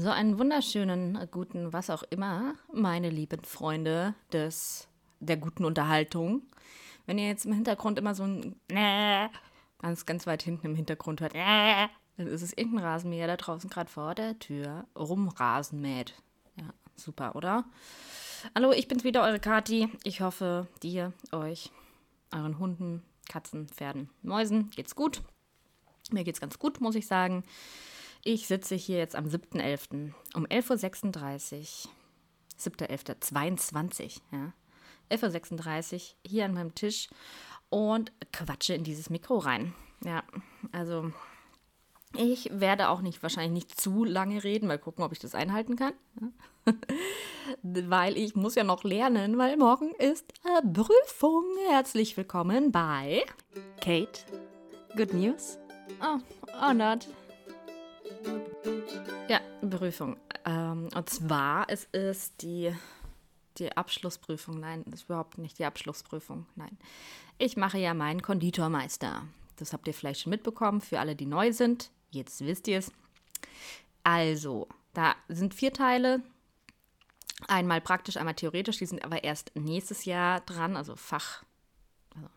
So einen wunderschönen, guten, was auch immer, meine lieben Freunde des, der guten Unterhaltung. Wenn ihr jetzt im Hintergrund immer so ein ganz, ganz weit hinten im Hintergrund hört, dann ist es irgendein Rasenmäher da draußen gerade vor der Tür rumrasenmäht. Ja, super, oder? Hallo, ich bin's wieder, eure Kati. Ich hoffe, dir, euch, euren Hunden, Katzen, Pferden, Mäusen geht's gut. Mir geht's ganz gut, muss ich sagen. Ich sitze hier jetzt am 7.11. um 11.36 Uhr. 7.11.22, ja. 11.36 Uhr hier an meinem Tisch und quatsche in dieses Mikro rein. Ja, also ich werde auch nicht wahrscheinlich nicht zu lange reden, mal gucken, ob ich das einhalten kann. weil ich muss ja noch lernen, weil morgen ist Prüfung. Herzlich willkommen bei Kate. Good News? Oh, oh not. Ja, Prüfung. Ähm, und zwar, es ist die, die Abschlussprüfung. Nein, ist überhaupt nicht die Abschlussprüfung. Nein. Ich mache ja meinen Konditormeister. Das habt ihr vielleicht schon mitbekommen. Für alle, die neu sind, jetzt wisst ihr es. Also, da sind vier Teile. Einmal praktisch, einmal theoretisch. Die sind aber erst nächstes Jahr dran, also Fach also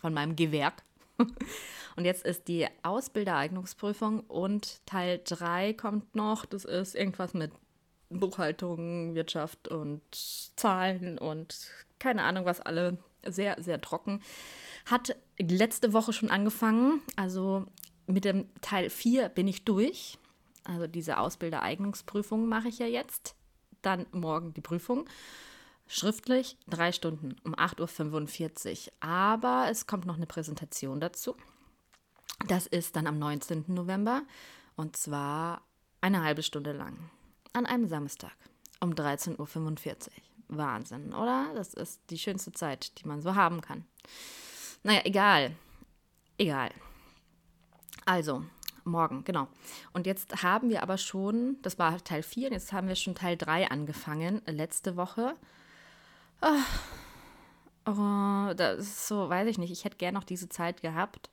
von meinem Gewerk. Und jetzt ist die Ausbildereignungsprüfung und Teil 3 kommt noch. Das ist irgendwas mit Buchhaltung, Wirtschaft und Zahlen und keine Ahnung, was alle sehr, sehr trocken. Hat letzte Woche schon angefangen. Also mit dem Teil 4 bin ich durch. Also diese Ausbildereignungsprüfung mache ich ja jetzt. Dann morgen die Prüfung. Schriftlich drei Stunden um 8.45 Uhr. Aber es kommt noch eine Präsentation dazu. Das ist dann am 19. November und zwar eine halbe Stunde lang. An einem Samstag um 13.45 Uhr. Wahnsinn, oder? Das ist die schönste Zeit, die man so haben kann. Naja, egal. Egal. Also, morgen, genau. Und jetzt haben wir aber schon, das war Teil 4, und jetzt haben wir schon Teil 3 angefangen, letzte Woche. Oh, oh, das ist so, weiß ich nicht, ich hätte gerne noch diese Zeit gehabt,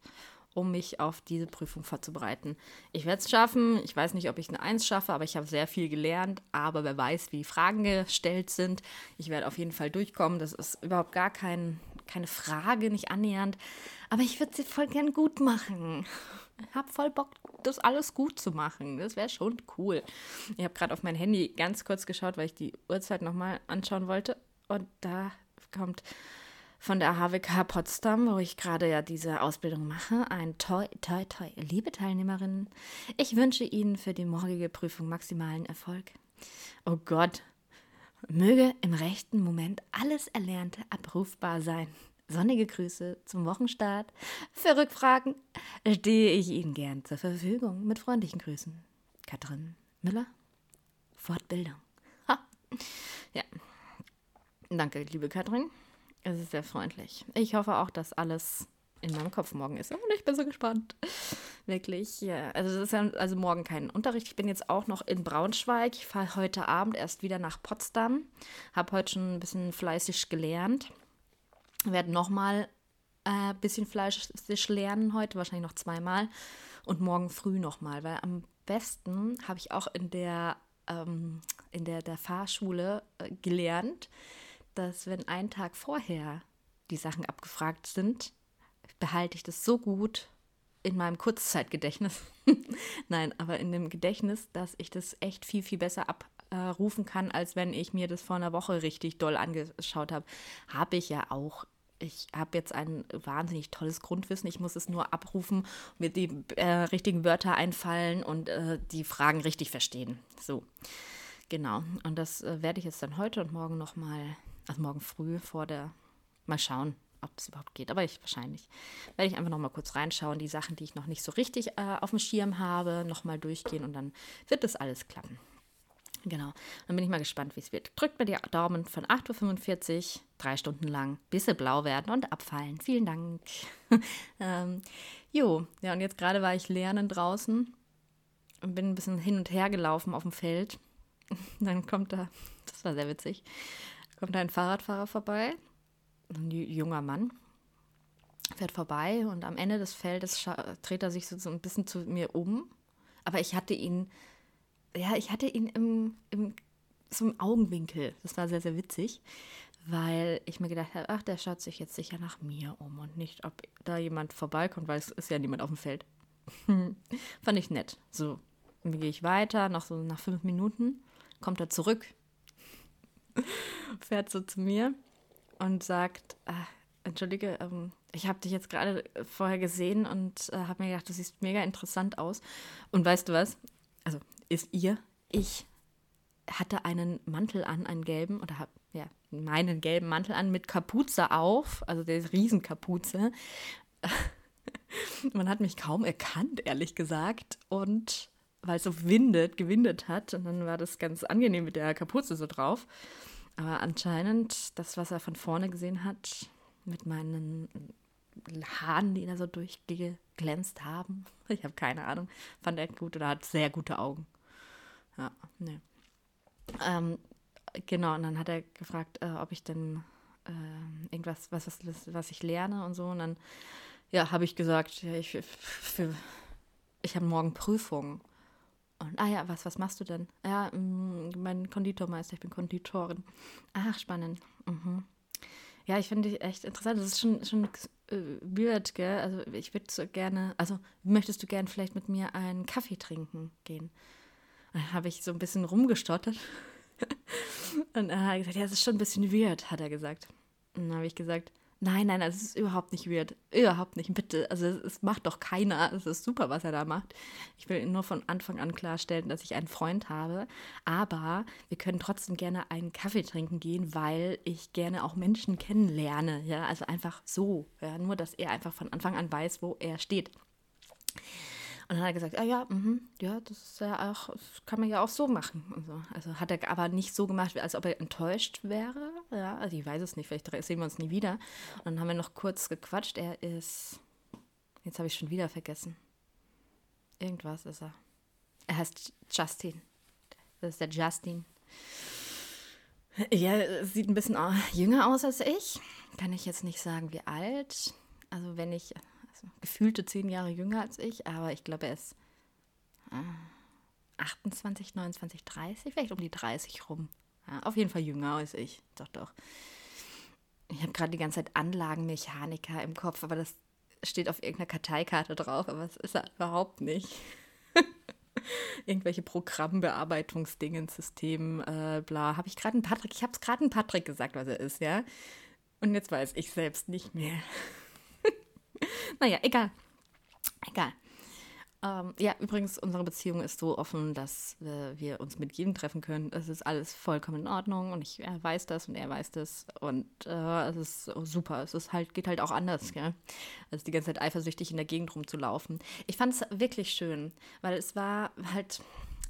um mich auf diese Prüfung vorzubereiten. Ich werde es schaffen. Ich weiß nicht, ob ich eine Eins schaffe, aber ich habe sehr viel gelernt. Aber wer weiß, wie Fragen gestellt sind. Ich werde auf jeden Fall durchkommen. Das ist überhaupt gar kein, keine Frage, nicht annähernd. Aber ich würde sie voll gern gut machen. Ich habe voll Bock, das alles gut zu machen. Das wäre schon cool. Ich habe gerade auf mein Handy ganz kurz geschaut, weil ich die Uhrzeit nochmal anschauen wollte. Und da kommt von der HWK Potsdam, wo ich gerade ja diese Ausbildung mache. Ein Toi, Toi, Toi. Liebe Teilnehmerinnen, ich wünsche Ihnen für die morgige Prüfung maximalen Erfolg. Oh Gott, möge im rechten Moment alles Erlernte abrufbar sein. Sonnige Grüße zum Wochenstart. Für Rückfragen stehe ich Ihnen gern zur Verfügung. Mit freundlichen Grüßen. Katrin Müller, Fortbildung. Ha. Ja. Danke, liebe Katrin. Es ist sehr freundlich. Ich hoffe auch, dass alles in meinem Kopf morgen ist. Und ich bin so gespannt. Wirklich. Ja. Also es ist ja also morgen kein Unterricht. Ich bin jetzt auch noch in Braunschweig. Ich fahre heute Abend erst wieder nach Potsdam. Habe heute schon ein bisschen fleißig gelernt. Werde nochmal ein äh, bisschen fleißig lernen heute, wahrscheinlich noch zweimal. Und morgen früh nochmal, weil am besten habe ich auch in der, ähm, in der, der Fahrschule äh, gelernt, dass wenn ein Tag vorher die Sachen abgefragt sind, behalte ich das so gut in meinem Kurzzeitgedächtnis. Nein, aber in dem Gedächtnis, dass ich das echt viel, viel besser abrufen kann, als wenn ich mir das vor einer Woche richtig doll angeschaut habe. Habe ich ja auch. Ich habe jetzt ein wahnsinnig tolles Grundwissen. Ich muss es nur abrufen, mir die äh, richtigen Wörter einfallen und äh, die Fragen richtig verstehen. So, genau. Und das äh, werde ich jetzt dann heute und morgen nochmal also morgen früh vor der, mal schauen, ob es überhaupt geht, aber ich wahrscheinlich. Werde ich einfach noch mal kurz reinschauen, die Sachen, die ich noch nicht so richtig äh, auf dem Schirm habe, noch mal durchgehen und dann wird das alles klappen. Genau. Dann bin ich mal gespannt, wie es wird. Drückt mir die Daumen von 8.45 Uhr, drei Stunden lang, bis sie blau werden und abfallen. Vielen Dank. ähm, jo, ja, und jetzt gerade war ich lernen draußen und bin ein bisschen hin und her gelaufen auf dem Feld. Dann kommt da, das war sehr witzig, kommt ein Fahrradfahrer vorbei, ein junger Mann, fährt vorbei und am Ende des Feldes dreht er sich so, ein bisschen zu mir um. Aber ich hatte ihn ja, ich hatte ihn im, im, so im Augenwinkel. Das war sehr, sehr witzig, weil ich mir gedacht habe, ach, der schaut sich jetzt sicher nach mir um und nicht, ob da jemand vorbeikommt, weil es ist ja niemand auf dem Feld. Fand ich nett. So, dann gehe ich weiter, noch so nach fünf Minuten kommt er zurück, fährt so zu mir und sagt, ah, entschuldige, ähm, ich habe dich jetzt gerade vorher gesehen und äh, habe mir gedacht, du siehst mega interessant aus. Und weißt du was? Also ist ihr, ich hatte einen Mantel an, einen gelben, oder habe ja, meinen gelben Mantel an mit Kapuze auf, also der Riesenkapuze. Man hat mich kaum erkannt, ehrlich gesagt. Und weil es so windet, gewindet hat, und dann war das ganz angenehm mit der Kapuze so drauf. Aber anscheinend, das, was er von vorne gesehen hat, mit meinen Haaren, die da so durchgeglänzt haben, ich habe keine Ahnung, fand er gut oder hat sehr gute Augen. Ja, ne. Ähm, genau, und dann hat er gefragt, äh, ob ich denn äh, irgendwas, was, was, was ich lerne und so. Und dann, ja, habe ich gesagt, ja, ich, ich habe morgen Prüfungen. Und, ah ja, was, was machst du denn? Ja, mh, mm, mein Konditormeister, ich bin Konditorin. Ach, spannend. Mhm. Ja, ich finde echt interessant. Das ist schon, schon äh, weird, gell? Also ich würde so gerne, also möchtest du gern vielleicht mit mir einen Kaffee trinken gehen? Dann habe ich so ein bisschen rumgestottert. Und er hat gesagt, ja, das ist schon ein bisschen weird, hat er gesagt. Und dann habe ich gesagt, Nein, nein, es ist überhaupt nicht weird. Überhaupt nicht, bitte. Also es, macht doch keiner. Es ist super, was er da macht. Ich will nur von Anfang an klarstellen, dass ich einen Freund habe. Aber wir können trotzdem gerne einen Kaffee trinken gehen, weil ich gerne auch Menschen kennenlerne. Ja, also einfach so. Ja, nur, dass er einfach von Anfang an weiß, wo er steht. Und dann hat er gesagt, ah ja, mh, ja, das ist ja auch, kann man ja auch so machen. So. Also hat er aber nicht so gemacht, als ob er enttäuscht wäre. Ja, also ich weiß es nicht, vielleicht sehen wir uns nie wieder. Und dann haben wir noch kurz gequatscht. Er ist, jetzt habe ich schon wieder vergessen. Irgendwas ist er. Er heißt Justin. Das ist der Justin. Ja, sieht ein bisschen jünger aus als ich. Kann ich jetzt nicht sagen, wie alt. Also wenn ich also gefühlte zehn Jahre jünger als ich, aber ich glaube, er ist äh, 28, 29, 30, vielleicht um die 30 rum. Ja, auf jeden Fall jünger als ich. Doch, doch. Ich habe gerade die ganze Zeit Anlagenmechaniker im Kopf, aber das steht auf irgendeiner Karteikarte drauf, aber es ist er überhaupt nicht. Irgendwelche Programmbearbeitungsdingen, System, äh, bla. Habe ich gerade einen Patrick, ich habe es gerade einen Patrick gesagt, was er ist, ja? Und jetzt weiß ich selbst nicht mehr. naja, egal. Egal. Ähm, ja, übrigens, unsere Beziehung ist so offen, dass äh, wir uns mit jedem treffen können. Es ist alles vollkommen in Ordnung und ich er weiß das und er weiß das und äh, es ist super. Es ist halt, geht halt auch anders, gell? Also die ganze Zeit eifersüchtig in der Gegend rumzulaufen. Ich fand es wirklich schön, weil es war halt,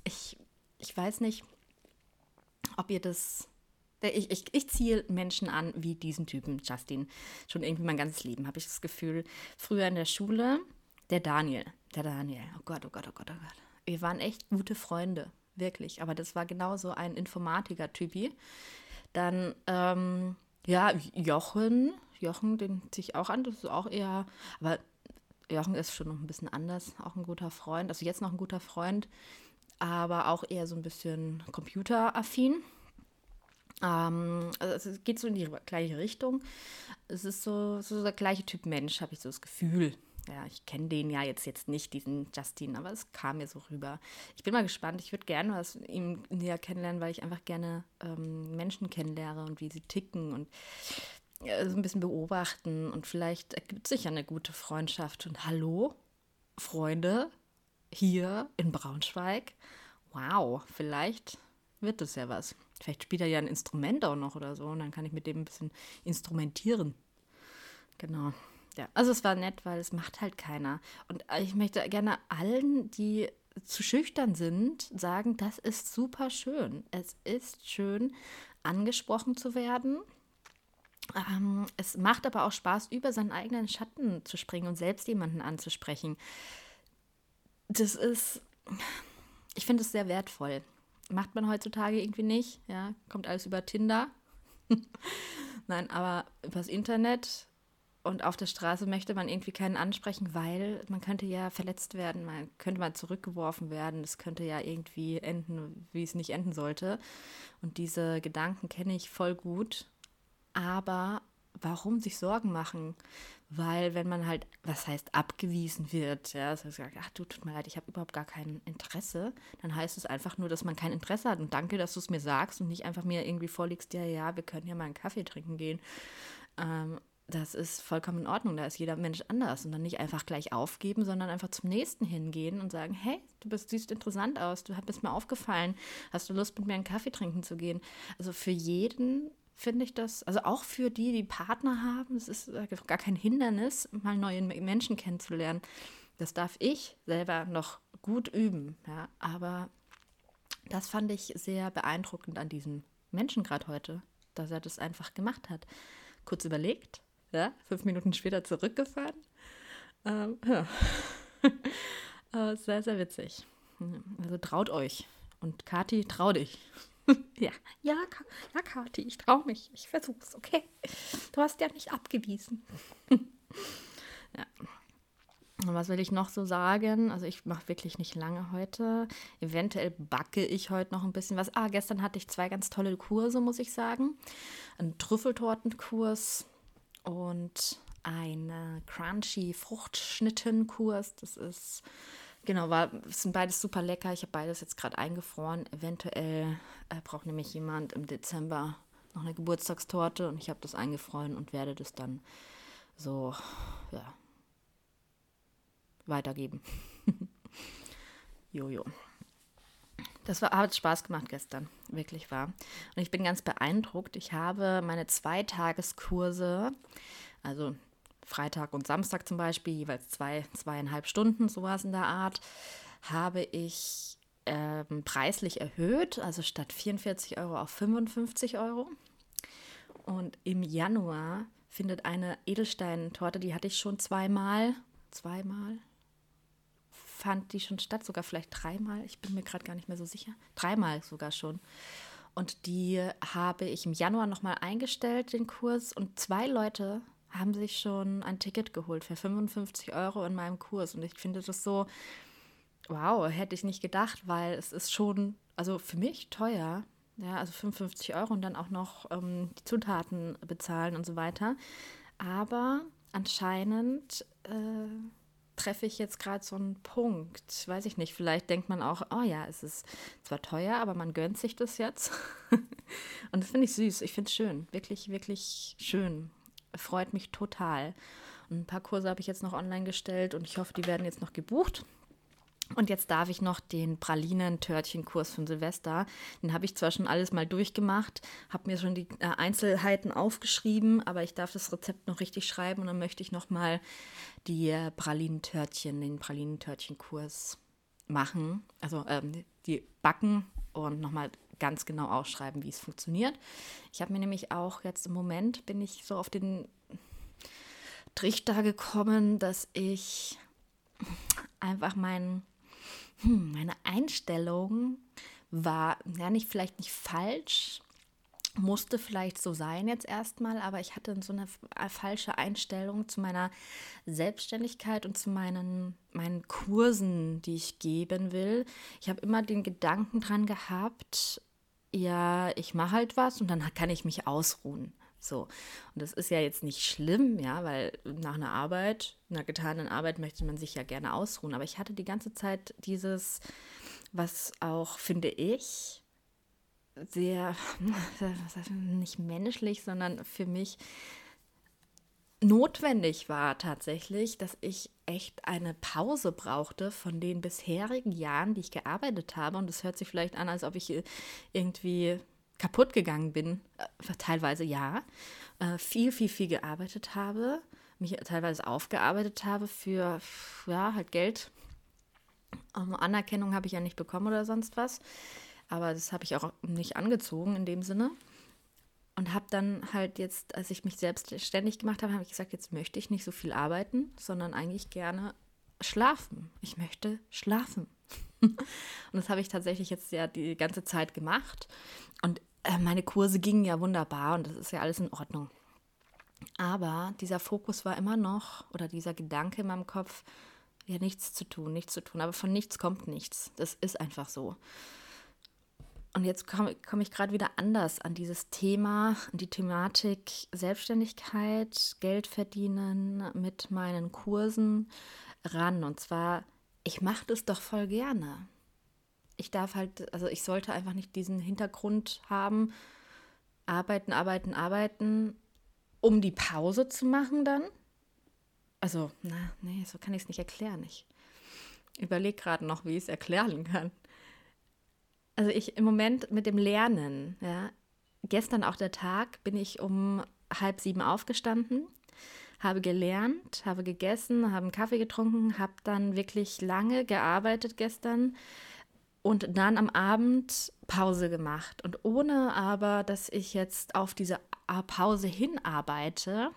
ich, ich weiß nicht, ob ihr das ich, ich, ich ziehe Menschen an wie diesen Typen, Justin. Schon irgendwie mein ganzes Leben habe ich das Gefühl. Früher in der Schule, der Daniel. Der Daniel. Oh Gott, oh Gott, oh Gott, oh Gott. Wir waren echt gute Freunde. Wirklich. Aber das war genauso ein Informatiker-Typi. Dann, ähm, ja, Jochen. Jochen, den ziehe ich auch an. Das ist auch eher. Aber Jochen ist schon noch ein bisschen anders. Auch ein guter Freund. Also jetzt noch ein guter Freund. Aber auch eher so ein bisschen computeraffin. Ähm, also es geht so in die gleiche Richtung. Es ist so, so der gleiche Typ Mensch, habe ich so das Gefühl. Ja, ich kenne den ja jetzt, jetzt nicht, diesen Justin, aber es kam mir so rüber. Ich bin mal gespannt. Ich würde gerne was ihm näher kennenlernen, weil ich einfach gerne ähm, Menschen kennenlerne und wie sie ticken und ja, so ein bisschen beobachten. Und vielleicht ergibt sich ja eine gute Freundschaft. Und hallo, Freunde, hier in Braunschweig. Wow, vielleicht wird das ja was. Vielleicht spielt er ja ein Instrument auch noch oder so und dann kann ich mit dem ein bisschen instrumentieren. Genau. Ja, also es war nett, weil es macht halt keiner. Und ich möchte gerne allen, die zu schüchtern sind, sagen, das ist super schön. Es ist schön, angesprochen zu werden. Ähm, es macht aber auch Spaß, über seinen eigenen Schatten zu springen und selbst jemanden anzusprechen. Das ist, ich finde es sehr wertvoll. Macht man heutzutage irgendwie nicht. Ja, kommt alles über Tinder. Nein, aber übers Internet und auf der Straße möchte man irgendwie keinen ansprechen, weil man könnte ja verletzt werden, man könnte mal zurückgeworfen werden, es könnte ja irgendwie enden, wie es nicht enden sollte. Und diese Gedanken kenne ich voll gut. Aber warum sich Sorgen machen? Weil wenn man halt, was heißt, abgewiesen wird, ja, das heißt, ach du, tut mir leid, ich habe überhaupt gar kein Interesse, dann heißt es einfach nur, dass man kein Interesse hat. Und danke, dass du es mir sagst und nicht einfach mir irgendwie vorlegst, ja, ja, wir können ja mal einen Kaffee trinken gehen. Ähm, das ist vollkommen in Ordnung. Da ist jeder Mensch anders. Und dann nicht einfach gleich aufgeben, sondern einfach zum nächsten hingehen und sagen, hey, du bist, siehst interessant aus, du bist mir aufgefallen, hast du Lust, mit mir einen Kaffee trinken zu gehen? Also für jeden finde ich das, also auch für die, die Partner haben, es ist gar kein Hindernis, mal neue Menschen kennenzulernen. Das darf ich selber noch gut üben, ja, aber das fand ich sehr beeindruckend an diesem Menschen gerade heute, dass er das einfach gemacht hat. Kurz überlegt, ja, fünf Minuten später zurückgefahren. Ähm, ja. äh, sehr, sehr witzig. Also traut euch. Und Kati, trau dich. ja, ja, ja, Kathi, ich traue mich. Ich versuch's, okay? Du hast ja nicht abgewiesen. ja. Und was will ich noch so sagen? Also ich mache wirklich nicht lange heute. Eventuell backe ich heute noch ein bisschen was. Ah, gestern hatte ich zwei ganz tolle Kurse, muss ich sagen. Ein Trüffeltortenkurs und ein crunchy Fruchtschnittenkurs. Das ist Genau, war, sind beides super lecker. Ich habe beides jetzt gerade eingefroren. Eventuell äh, braucht nämlich jemand im Dezember noch eine Geburtstagstorte und ich habe das eingefroren und werde das dann so, ja, weitergeben. Jojo. Das war, hat Spaß gemacht gestern, wirklich wahr. Und ich bin ganz beeindruckt. Ich habe meine Zweitageskurse, also Freitag und Samstag zum Beispiel, jeweils zwei, zweieinhalb Stunden, sowas in der Art, habe ich ähm, preislich erhöht, also statt 44 Euro auf 55 Euro. Und im Januar findet eine Edelsteintorte, die hatte ich schon zweimal, zweimal, fand die schon statt, sogar vielleicht dreimal, ich bin mir gerade gar nicht mehr so sicher, dreimal sogar schon. Und die habe ich im Januar nochmal eingestellt, den Kurs, und zwei Leute haben sich schon ein Ticket geholt für 55 Euro in meinem Kurs. Und ich finde das so, wow, hätte ich nicht gedacht, weil es ist schon, also für mich teuer. Ja, also 55 Euro und dann auch noch ähm, die Zutaten bezahlen und so weiter. Aber anscheinend äh, treffe ich jetzt gerade so einen Punkt. Weiß ich nicht, vielleicht denkt man auch, oh ja, es ist zwar teuer, aber man gönnt sich das jetzt. und das finde ich süß. Ich finde es schön. Wirklich, wirklich schön freut mich total. Und ein paar Kurse habe ich jetzt noch online gestellt und ich hoffe, die werden jetzt noch gebucht. Und jetzt darf ich noch den Pralinen-Törtchen-Kurs von Silvester. Den habe ich zwar schon alles mal durchgemacht, habe mir schon die äh, Einzelheiten aufgeschrieben, aber ich darf das Rezept noch richtig schreiben und dann möchte ich noch mal die äh, Pralinentörtchen, den Pralinentörtchen-Kurs machen. Also ähm, die backen und nochmal ganz genau ausschreiben, wie es funktioniert. Ich habe mir nämlich auch jetzt im Moment bin ich so auf den Trichter gekommen, dass ich einfach mein, hm, meine Einstellung war, ja nicht vielleicht nicht falsch, musste vielleicht so sein jetzt erstmal, aber ich hatte so eine falsche Einstellung zu meiner Selbstständigkeit und zu meinen, meinen Kursen, die ich geben will. Ich habe immer den Gedanken dran gehabt, ja, ich mache halt was und dann kann ich mich ausruhen. So. Und das ist ja jetzt nicht schlimm, ja, weil nach einer Arbeit, einer getanen Arbeit möchte man sich ja gerne ausruhen. Aber ich hatte die ganze Zeit dieses, was auch, finde ich, sehr, nicht menschlich, sondern für mich notwendig war tatsächlich, dass ich echt eine Pause brauchte von den bisherigen Jahren, die ich gearbeitet habe. Und es hört sich vielleicht an, als ob ich irgendwie kaputt gegangen bin. Äh, teilweise ja. Äh, viel, viel, viel gearbeitet habe. Mich teilweise aufgearbeitet habe für, ja, halt Geld. Um, Anerkennung habe ich ja nicht bekommen oder sonst was. Aber das habe ich auch nicht angezogen in dem Sinne. Und habe dann halt jetzt, als ich mich selbstständig gemacht habe, habe ich gesagt, jetzt möchte ich nicht so viel arbeiten, sondern eigentlich gerne schlafen. Ich möchte schlafen. und das habe ich tatsächlich jetzt ja die ganze Zeit gemacht. Und äh, meine Kurse gingen ja wunderbar und das ist ja alles in Ordnung. Aber dieser Fokus war immer noch, oder dieser Gedanke in meinem Kopf, ja, nichts zu tun, nichts zu tun. Aber von nichts kommt nichts. Das ist einfach so. Und jetzt komme komm ich gerade wieder anders an dieses Thema, an die Thematik Selbstständigkeit, Geld verdienen mit meinen Kursen ran. Und zwar, ich mache das doch voll gerne. Ich darf halt, also ich sollte einfach nicht diesen Hintergrund haben, arbeiten, arbeiten, arbeiten, um die Pause zu machen dann. Also, na, nee, so kann ich es nicht erklären. Ich überlege gerade noch, wie ich es erklären kann. Also ich im Moment mit dem Lernen, ja, gestern auch der Tag, bin ich um halb sieben aufgestanden, habe gelernt, habe gegessen, habe einen Kaffee getrunken, habe dann wirklich lange gearbeitet gestern und dann am Abend Pause gemacht. Und ohne aber, dass ich jetzt auf diese Pause hinarbeite,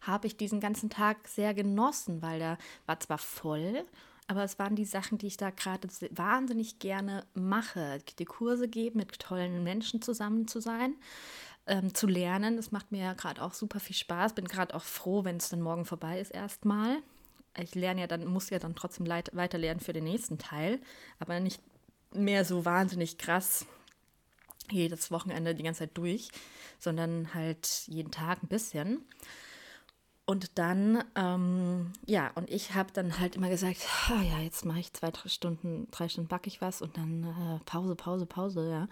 habe ich diesen ganzen Tag sehr genossen, weil der war zwar voll, aber es waren die Sachen, die ich da gerade wahnsinnig gerne mache. Die Kurse geben, mit tollen Menschen zusammen zu sein, ähm, zu lernen. Das macht mir ja gerade auch super viel Spaß. Bin gerade auch froh, wenn es dann morgen vorbei ist erstmal. Ich lerne ja dann, muss ja dann trotzdem weiter lernen für den nächsten Teil, aber nicht mehr so wahnsinnig krass jedes Wochenende die ganze Zeit durch, sondern halt jeden Tag ein bisschen. Und dann, ähm, ja, und ich habe dann halt immer gesagt, oh ja, jetzt mache ich zwei, drei Stunden, drei Stunden backe ich was und dann äh, Pause, Pause, Pause, ja.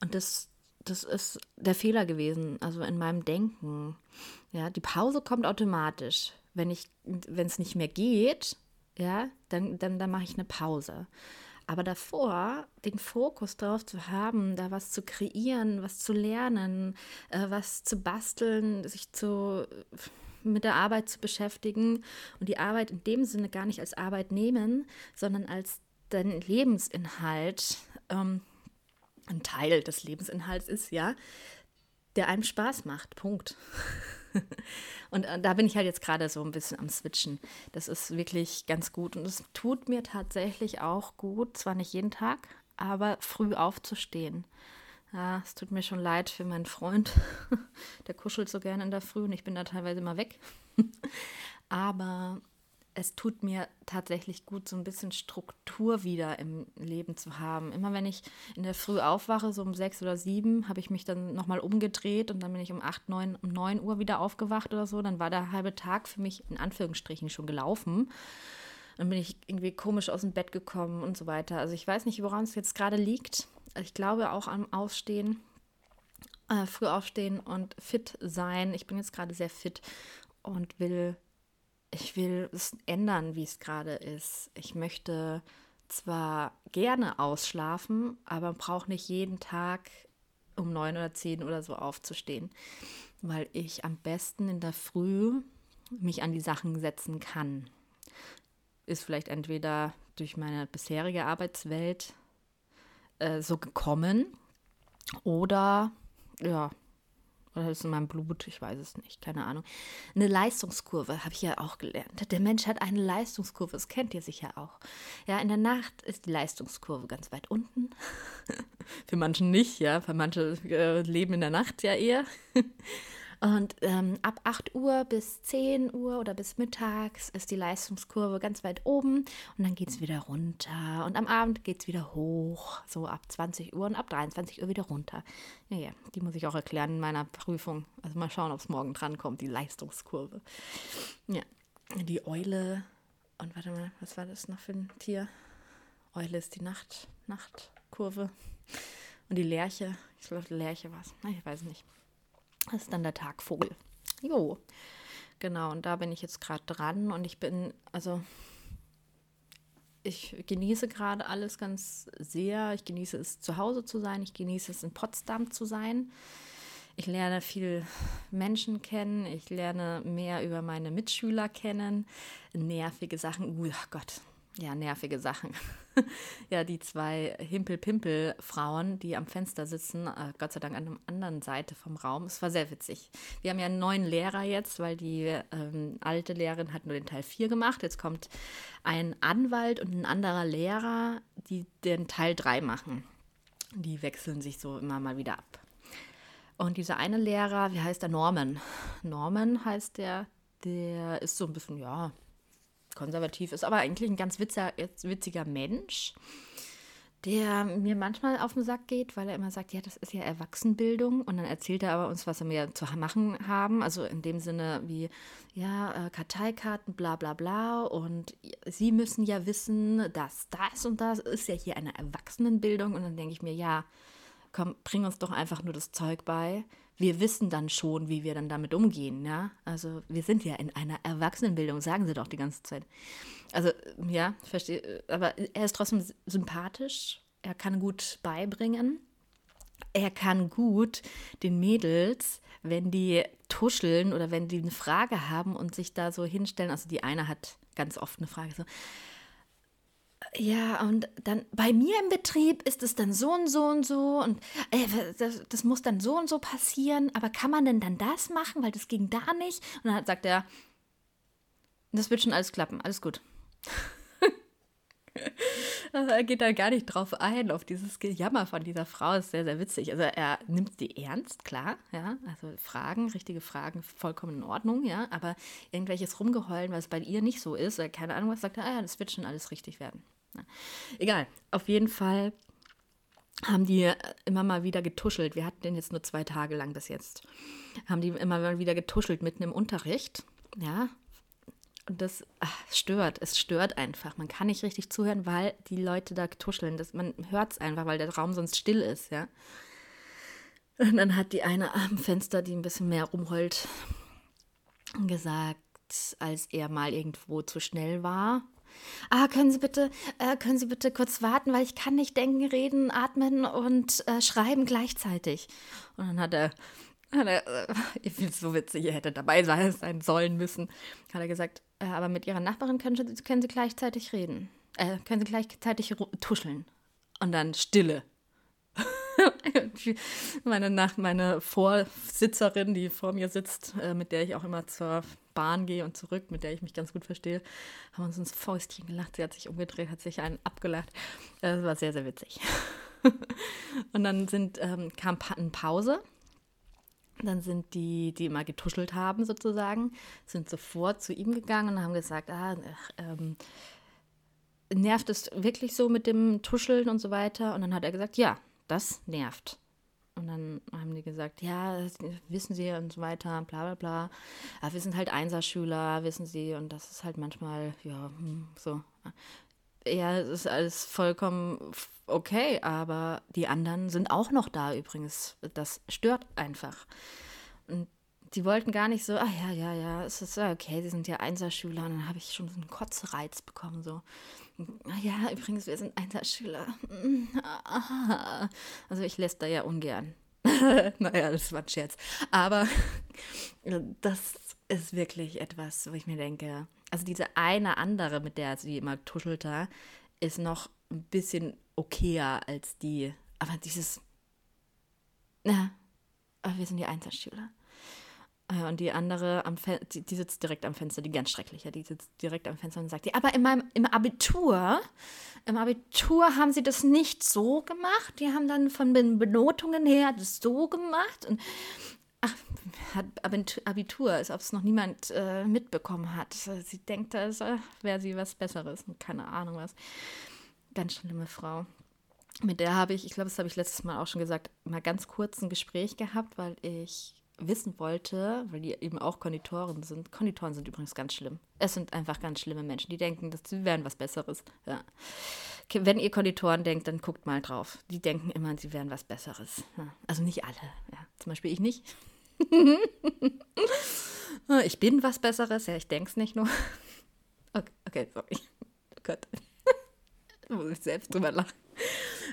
Und das, das ist der Fehler gewesen, also in meinem Denken. Ja, die Pause kommt automatisch. Wenn ich, wenn es nicht mehr geht, ja, dann, dann, dann mache ich eine Pause. Aber davor den Fokus darauf zu haben, da was zu kreieren, was zu lernen, äh, was zu basteln, sich zu mit der Arbeit zu beschäftigen und die Arbeit in dem Sinne gar nicht als Arbeit nehmen, sondern als dein Lebensinhalt, ähm, ein Teil des Lebensinhalts ist, ja, der einem Spaß macht. Punkt. und äh, da bin ich halt jetzt gerade so ein bisschen am Switchen. Das ist wirklich ganz gut und es tut mir tatsächlich auch gut, zwar nicht jeden Tag, aber früh aufzustehen. Ja, es tut mir schon leid für meinen Freund. Der kuschelt so gerne in der Früh und ich bin da teilweise immer weg. aber es tut mir tatsächlich gut, so ein bisschen Struktur wieder im Leben zu haben. Immer wenn ich in der Früh aufwache, so um sechs oder sieben, habe ich mich dann nochmal umgedreht und dann bin ich um acht, neun, um neun Uhr wieder aufgewacht oder so. Dann war der halbe Tag für mich in Anführungsstrichen schon gelaufen. Dann bin ich irgendwie komisch aus dem Bett gekommen und so weiter. Also ich weiß nicht, woran es jetzt gerade liegt. Ich glaube auch am Ausstehen, äh, früh aufstehen und fit sein. Ich bin jetzt gerade sehr fit und will ich will es ändern, wie es gerade ist. Ich möchte zwar gerne ausschlafen, aber brauche nicht jeden Tag um neun oder zehn oder so aufzustehen, weil ich am besten in der Früh mich an die Sachen setzen kann. Ist vielleicht entweder durch meine bisherige Arbeitswelt äh, so gekommen oder ja, oder ist in meinem Blut, ich weiß es nicht, keine Ahnung. Eine Leistungskurve habe ich ja auch gelernt. Der Mensch hat eine Leistungskurve, das kennt ihr sicher auch. Ja, in der Nacht ist die Leistungskurve ganz weit unten. Für manchen nicht, ja, für manche äh, leben in der Nacht ja eher. Und ähm, ab 8 Uhr bis 10 Uhr oder bis mittags ist die Leistungskurve ganz weit oben und dann geht es wieder runter. Und am Abend geht es wieder hoch, so ab 20 Uhr und ab 23 Uhr wieder runter. Ja, ja, die muss ich auch erklären in meiner Prüfung. Also mal schauen, ob es morgen drankommt, die Leistungskurve. Ja, die Eule. Und warte mal, was war das noch für ein Tier? Eule ist die Nacht, Nachtkurve. Und die Lerche, ich glaube, die Lerche war es. Ich weiß nicht. Das ist dann der Tagvogel. Jo, genau. Und da bin ich jetzt gerade dran und ich bin, also ich genieße gerade alles ganz sehr. Ich genieße es, zu Hause zu sein. Ich genieße es, in Potsdam zu sein. Ich lerne viel Menschen kennen. Ich lerne mehr über meine Mitschüler kennen. Nervige Sachen. Uh, Gott, ja, nervige Sachen. ja, die zwei Himpel-Pimpel-Frauen, die am Fenster sitzen, äh, Gott sei Dank an der anderen Seite vom Raum. Es war sehr witzig. Wir haben ja einen neuen Lehrer jetzt, weil die ähm, alte Lehrerin hat nur den Teil 4 gemacht. Jetzt kommt ein Anwalt und ein anderer Lehrer, die den Teil 3 machen. Die wechseln sich so immer mal wieder ab. Und dieser eine Lehrer, wie heißt der? Norman. Norman heißt der, der ist so ein bisschen, ja, konservativ, ist aber eigentlich ein ganz witziger, witziger Mensch der mir manchmal auf den Sack geht, weil er immer sagt, ja, das ist ja Erwachsenbildung. Und dann erzählt er aber uns, was wir zu machen haben, also in dem Sinne wie, ja, äh, Karteikarten, bla bla bla. Und Sie müssen ja wissen, dass das und das ist ja hier eine Erwachsenenbildung. Und dann denke ich mir, ja, komm, bring uns doch einfach nur das Zeug bei. Wir wissen dann schon, wie wir dann damit umgehen, ja. Also wir sind ja in einer Erwachsenenbildung, sagen sie doch die ganze Zeit. Also ja, verstehe, aber er ist trotzdem sympathisch, er kann gut beibringen. Er kann gut den Mädels, wenn die tuscheln oder wenn die eine Frage haben und sich da so hinstellen, also die eine hat ganz oft eine Frage so, ja, und dann bei mir im Betrieb ist es dann so und so und so und äh, das, das, muss dann so und so passieren, aber kann man denn dann das machen, weil das ging da nicht? Und dann sagt er, das wird schon alles klappen, alles gut. also er geht da gar nicht drauf ein, auf dieses Gejammer von dieser Frau, ist sehr, sehr witzig. Also er nimmt die ernst, klar, ja, also Fragen, richtige Fragen, vollkommen in Ordnung, ja, aber irgendwelches Rumgeheulen, was bei ihr nicht so ist, oder keine Ahnung was, sagt er, ah ja, das wird schon alles richtig werden. Egal, auf jeden Fall haben die immer mal wieder getuschelt. Wir hatten den jetzt nur zwei Tage lang bis jetzt. Haben die immer mal wieder getuschelt mitten im Unterricht. Ja. Und das ach, stört. Es stört einfach. Man kann nicht richtig zuhören, weil die Leute da tuscheln. Das, man hört es einfach, weil der Raum sonst still ist. Ja. Und dann hat die eine am Fenster, die ein bisschen mehr rumheult, gesagt, als er mal irgendwo zu schnell war Ah, können Sie bitte, äh, können Sie bitte kurz warten, weil ich kann nicht denken, reden, atmen und äh, schreiben gleichzeitig. Und dann hat er, hat er äh, ich finde es so witzig, ihr hättet dabei sein sollen müssen, hat er gesagt, äh, aber mit Ihrer Nachbarin können, können Sie gleichzeitig reden. Äh, können Sie gleichzeitig tuscheln. Und dann Stille. meine, Nach meine Vorsitzerin, die vor mir sitzt, äh, mit der ich auch immer zur Bahn gehe und zurück, mit der ich mich ganz gut verstehe, haben uns ins Fäustchen gelacht. Sie hat sich umgedreht, hat sich einen abgelacht. Das war sehr, sehr witzig. und dann sind, ähm, kam eine Pause. Dann sind die, die immer getuschelt haben, sozusagen, sind sofort zu ihm gegangen und haben gesagt, ah, ähm, nervt es wirklich so mit dem Tuscheln und so weiter? Und dann hat er gesagt, ja, das nervt. Und dann haben die gesagt, ja, wissen Sie und so weiter, bla bla bla. Aber wir sind halt Einserschüler, wissen Sie, und das ist halt manchmal, ja, hm, so. Ja, es ist alles vollkommen okay, aber die anderen sind auch noch da übrigens. Das stört einfach. Und die wollten gar nicht so, ah ja, ja, ja, es ist okay, sie sind ja Einserschüler. Und dann habe ich schon so einen Kotzreiz bekommen, so. Ja, übrigens, wir sind Einserschüler. Also ich lässt da ja ungern. naja, das war ein Scherz. Aber das ist wirklich etwas, wo ich mir denke, also diese eine andere, mit der sie immer tuschelte, ist noch ein bisschen okayer als die. Aber dieses, na, aber wir sind die Einserschüler. Äh, und die andere, am die, die, sitzt direkt am Fenster, die ganz schreckliche, die sitzt direkt am Fenster und sagt, aber in meinem, im Abitur, im Abitur haben sie das nicht so gemacht. Die haben dann von den Benotungen her das so gemacht. Und ach, hat Abitur, als ob es noch niemand äh, mitbekommen hat. Sie denkt, da wäre sie was Besseres. Keine Ahnung was. Ganz schlimme Frau. Mit der habe ich, ich glaube, das habe ich letztes Mal auch schon gesagt, mal ganz kurz ein Gespräch gehabt, weil ich wissen wollte, weil die eben auch Konditoren sind. Konditoren sind übrigens ganz schlimm. Es sind einfach ganz schlimme Menschen, die denken, dass sie wären was Besseres. Ja. Wenn ihr Konditoren denkt, dann guckt mal drauf. Die denken immer, sie wären was Besseres. Ja. Also nicht alle. Ja. Zum Beispiel ich nicht. ich bin was Besseres. Ja, ich denke es nicht nur. Okay, okay sorry. Oh Gott. da muss ich selbst drüber lachen.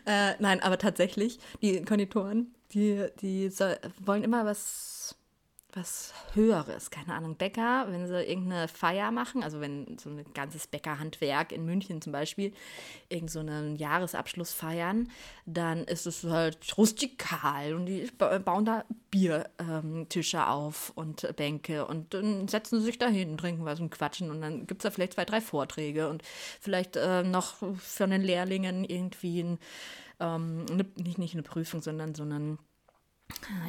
Äh, nein, aber tatsächlich, die Konditoren, die, die soll, wollen immer was, was Höheres. Keine Ahnung, Bäcker, wenn sie irgendeine Feier machen, also wenn so ein ganzes Bäckerhandwerk in München zum Beispiel irgend so einen Jahresabschluss feiern, dann ist es halt rustikal und die bauen da Biertische ähm, auf und Bänke und dann setzen sie sich da hin, trinken was und quatschen und dann gibt es da vielleicht zwei, drei Vorträge und vielleicht äh, noch für den Lehrlingen irgendwie ein ähm, eine, nicht, nicht eine Prüfung, sondern so einen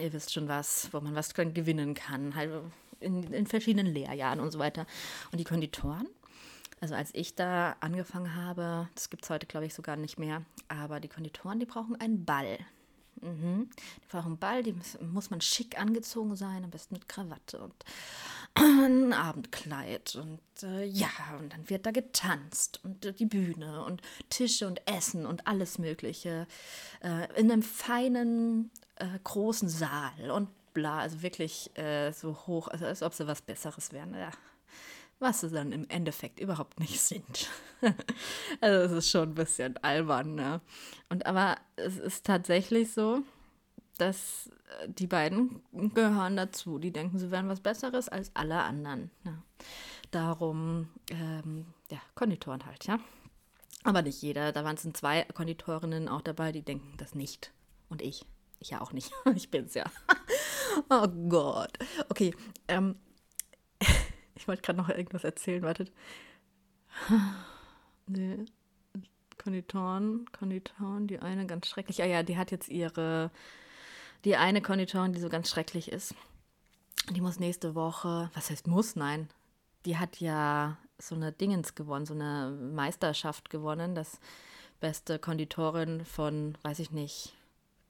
Ihr wisst schon was, wo man was gewinnen kann, halt in, in verschiedenen Lehrjahren und so weiter. Und die Konditoren, also als ich da angefangen habe, das gibt es heute, glaube ich, sogar nicht mehr, aber die Konditoren, die brauchen einen Ball. Mhm. Die brauchen einen Ball, die muss, muss man schick angezogen sein, am besten mit Krawatte und ein Abendkleid und äh, ja, und dann wird da getanzt und äh, die Bühne und Tische und Essen und alles Mögliche äh, in einem feinen, äh, großen Saal und bla, also wirklich äh, so hoch, also als ob sie was Besseres wären. Ja. Was sie dann im Endeffekt überhaupt nicht sind. also es ist schon ein bisschen albern, ne? Und aber es ist tatsächlich so, dass äh, die beiden gehören dazu. Die denken, sie wären was Besseres als alle anderen. Ja. Darum, ähm, ja, Konditoren halt, ja. Aber nicht jeder. Da waren es zwei Konditorinnen auch dabei, die denken das nicht. Und ich. Ich ja auch nicht. Ich bin's ja. oh Gott. Okay. Ähm, ich wollte gerade noch irgendwas erzählen. Wartet. Nee. Konditoren, Konditoren, die eine ganz schrecklich. Ah ja, die hat jetzt ihre die eine Konditorin, die so ganz schrecklich ist, die muss nächste Woche, was heißt muss? Nein, die hat ja so eine Dingens gewonnen, so eine Meisterschaft gewonnen, das beste Konditorin von, weiß ich nicht,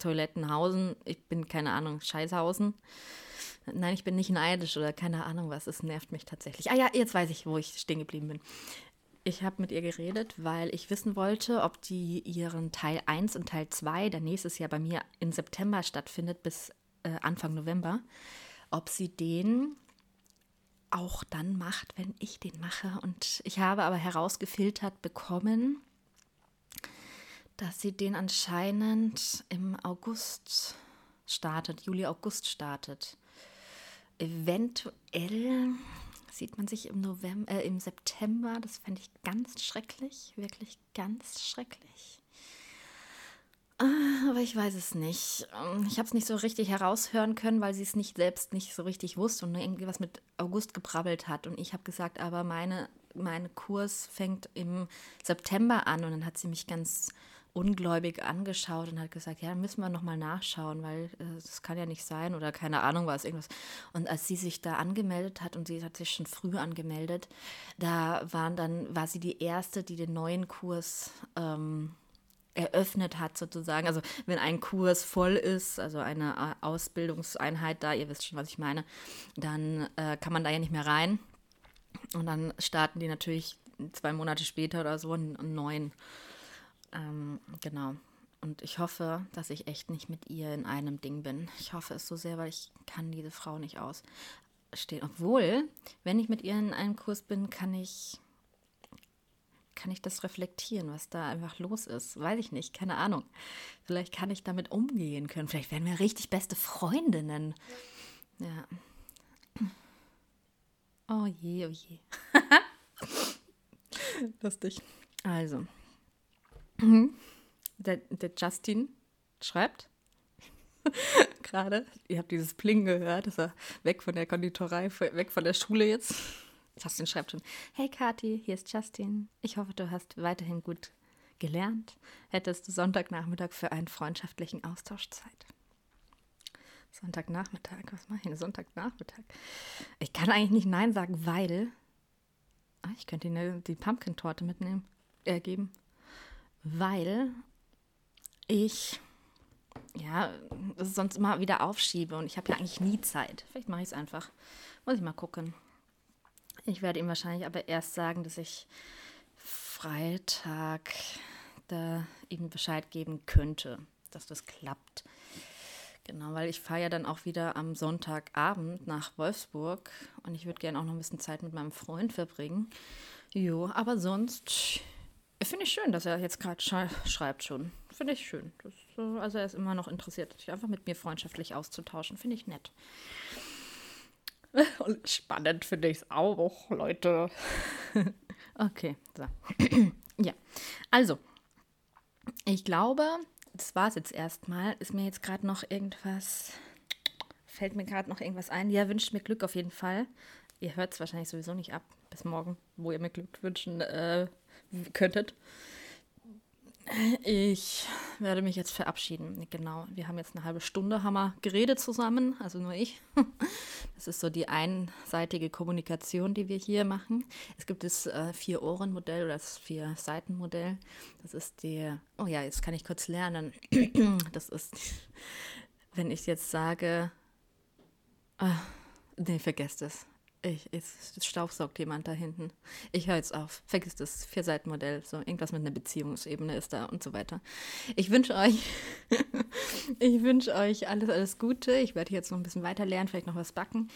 Toilettenhausen. Ich bin keine Ahnung, Scheißhausen. Nein, ich bin nicht neidisch oder keine Ahnung was. Es nervt mich tatsächlich. Ah ja, jetzt weiß ich, wo ich stehen geblieben bin ich habe mit ihr geredet, weil ich wissen wollte, ob die ihren Teil 1 und Teil 2, der nächstes Jahr bei mir im September stattfindet, bis äh, Anfang November, ob sie den auch dann macht, wenn ich den mache. Und ich habe aber herausgefiltert bekommen, dass sie den anscheinend im August startet, Juli, August startet. Eventuell sieht man sich im November, äh, im September. Das fände ich ganz schrecklich, wirklich ganz schrecklich. Ah, aber ich weiß es nicht. Ähm, ich habe es nicht so richtig heraushören können, weil sie es nicht selbst nicht so richtig wusste und irgendwie was mit August gebrabbelt hat. Und ich habe gesagt, aber meine, mein Kurs fängt im September an. Und dann hat sie mich ganz ungläubig angeschaut und hat gesagt, ja, müssen wir nochmal nachschauen, weil äh, das kann ja nicht sein oder keine Ahnung was, irgendwas. Und als sie sich da angemeldet hat und sie hat sich schon früh angemeldet, da waren dann, war sie die Erste, die den neuen Kurs ähm, eröffnet hat sozusagen. Also wenn ein Kurs voll ist, also eine äh, Ausbildungseinheit da, ihr wisst schon, was ich meine, dann äh, kann man da ja nicht mehr rein. Und dann starten die natürlich zwei Monate später oder so einen, einen neuen ähm, genau. Und ich hoffe, dass ich echt nicht mit ihr in einem Ding bin. Ich hoffe es so sehr, weil ich kann diese Frau nicht ausstehen. Obwohl, wenn ich mit ihr in einem Kurs bin, kann ich kann ich das reflektieren, was da einfach los ist. Weiß ich nicht, keine Ahnung. Vielleicht kann ich damit umgehen können. Vielleicht werden wir richtig beste Freundinnen. Ja. Oh je, oh je. Lustig. Also, Mhm. Der, der Justin schreibt gerade, ihr habt dieses Pling gehört, ist er weg von der Konditorei, weg von der Schule jetzt. Justin schreibt schon, hey Kathi, hier ist Justin. Ich hoffe, du hast weiterhin gut gelernt. Hättest du Sonntagnachmittag für einen freundschaftlichen Austausch Zeit? Sonntagnachmittag, was mache ich denn Sonntagnachmittag? Ich kann eigentlich nicht Nein sagen, weil ah, ich könnte Ihnen die Pumpkin-Torte mitnehmen, äh, geben weil ich ja sonst immer wieder aufschiebe und ich habe ja eigentlich nie Zeit. Vielleicht mache ich es einfach. Muss ich mal gucken. Ich werde ihm wahrscheinlich aber erst sagen, dass ich Freitag da ihm Bescheid geben könnte, dass das klappt. Genau, weil ich fahre ja dann auch wieder am Sonntagabend nach Wolfsburg und ich würde gerne auch noch ein bisschen Zeit mit meinem Freund verbringen. Jo, aber sonst Finde ich schön, dass er jetzt gerade schreibt schon. Finde ich schön. Das, also er ist immer noch interessiert, sich einfach mit mir freundschaftlich auszutauschen. Finde ich nett. Und spannend finde ich es auch, Leute. okay, so. ja, also, ich glaube, das war es jetzt erstmal. Ist mir jetzt gerade noch irgendwas, fällt mir gerade noch irgendwas ein? Ja, wünscht mir Glück auf jeden Fall. Ihr hört es wahrscheinlich sowieso nicht ab bis morgen, wo ihr mir Glück wünschen äh, könntet. Ich werde mich jetzt verabschieden. Genau. Wir haben jetzt eine halbe Stunde wir geredet zusammen, also nur ich. Das ist so die einseitige Kommunikation, die wir hier machen. Es gibt das äh, Vier-Ohren-Modell oder das Vier-Seiten-Modell. Das ist die. Oh ja, jetzt kann ich kurz lernen. Das ist, wenn ich jetzt sage. Äh, nee, vergesst es. Ich, es, staubsaugt jemand da hinten. Ich höre jetzt auf. Vergiss das Vierseitenmodell. So irgendwas mit einer Beziehungsebene ist da und so weiter. Ich wünsche euch, ich wünsche euch alles, alles Gute. Ich werde jetzt noch ein bisschen weiter lernen, vielleicht noch was backen.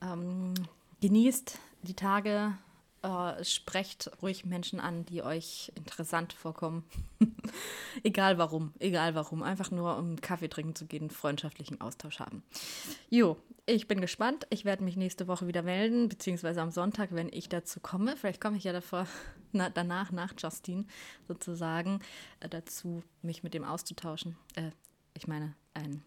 Ähm, genießt die Tage, Uh, sprecht ruhig Menschen an, die euch interessant vorkommen. egal warum, egal warum. Einfach nur um Kaffee trinken zu gehen, freundschaftlichen Austausch haben. Jo, ich bin gespannt. Ich werde mich nächste Woche wieder melden, beziehungsweise am Sonntag, wenn ich dazu komme. Vielleicht komme ich ja davor, na, danach, nach Justin sozusagen, äh, dazu, mich mit dem auszutauschen. Äh, ich meine, ein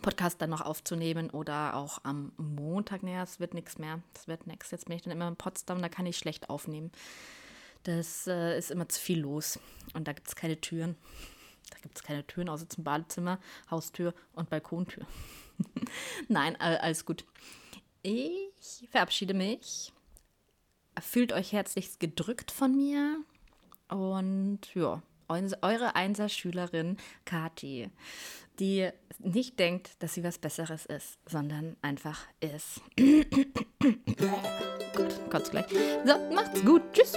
Podcast dann noch aufzunehmen oder auch am Montag. Naja, es wird nichts mehr. Das wird nichts. Jetzt bin ich dann immer in Potsdam, da kann ich schlecht aufnehmen. Das äh, ist immer zu viel los. Und da gibt es keine Türen. Da gibt es keine Türen, außer zum Badezimmer, Haustür und Balkontür. Nein, alles gut. Ich verabschiede mich. Fühlt euch herzlichst gedrückt von mir. Und ja, eure Einser-Schülerin Kati die nicht denkt, dass sie was Besseres ist, sondern einfach ist. gut, kommt's gleich. So, macht's gut. Tschüss.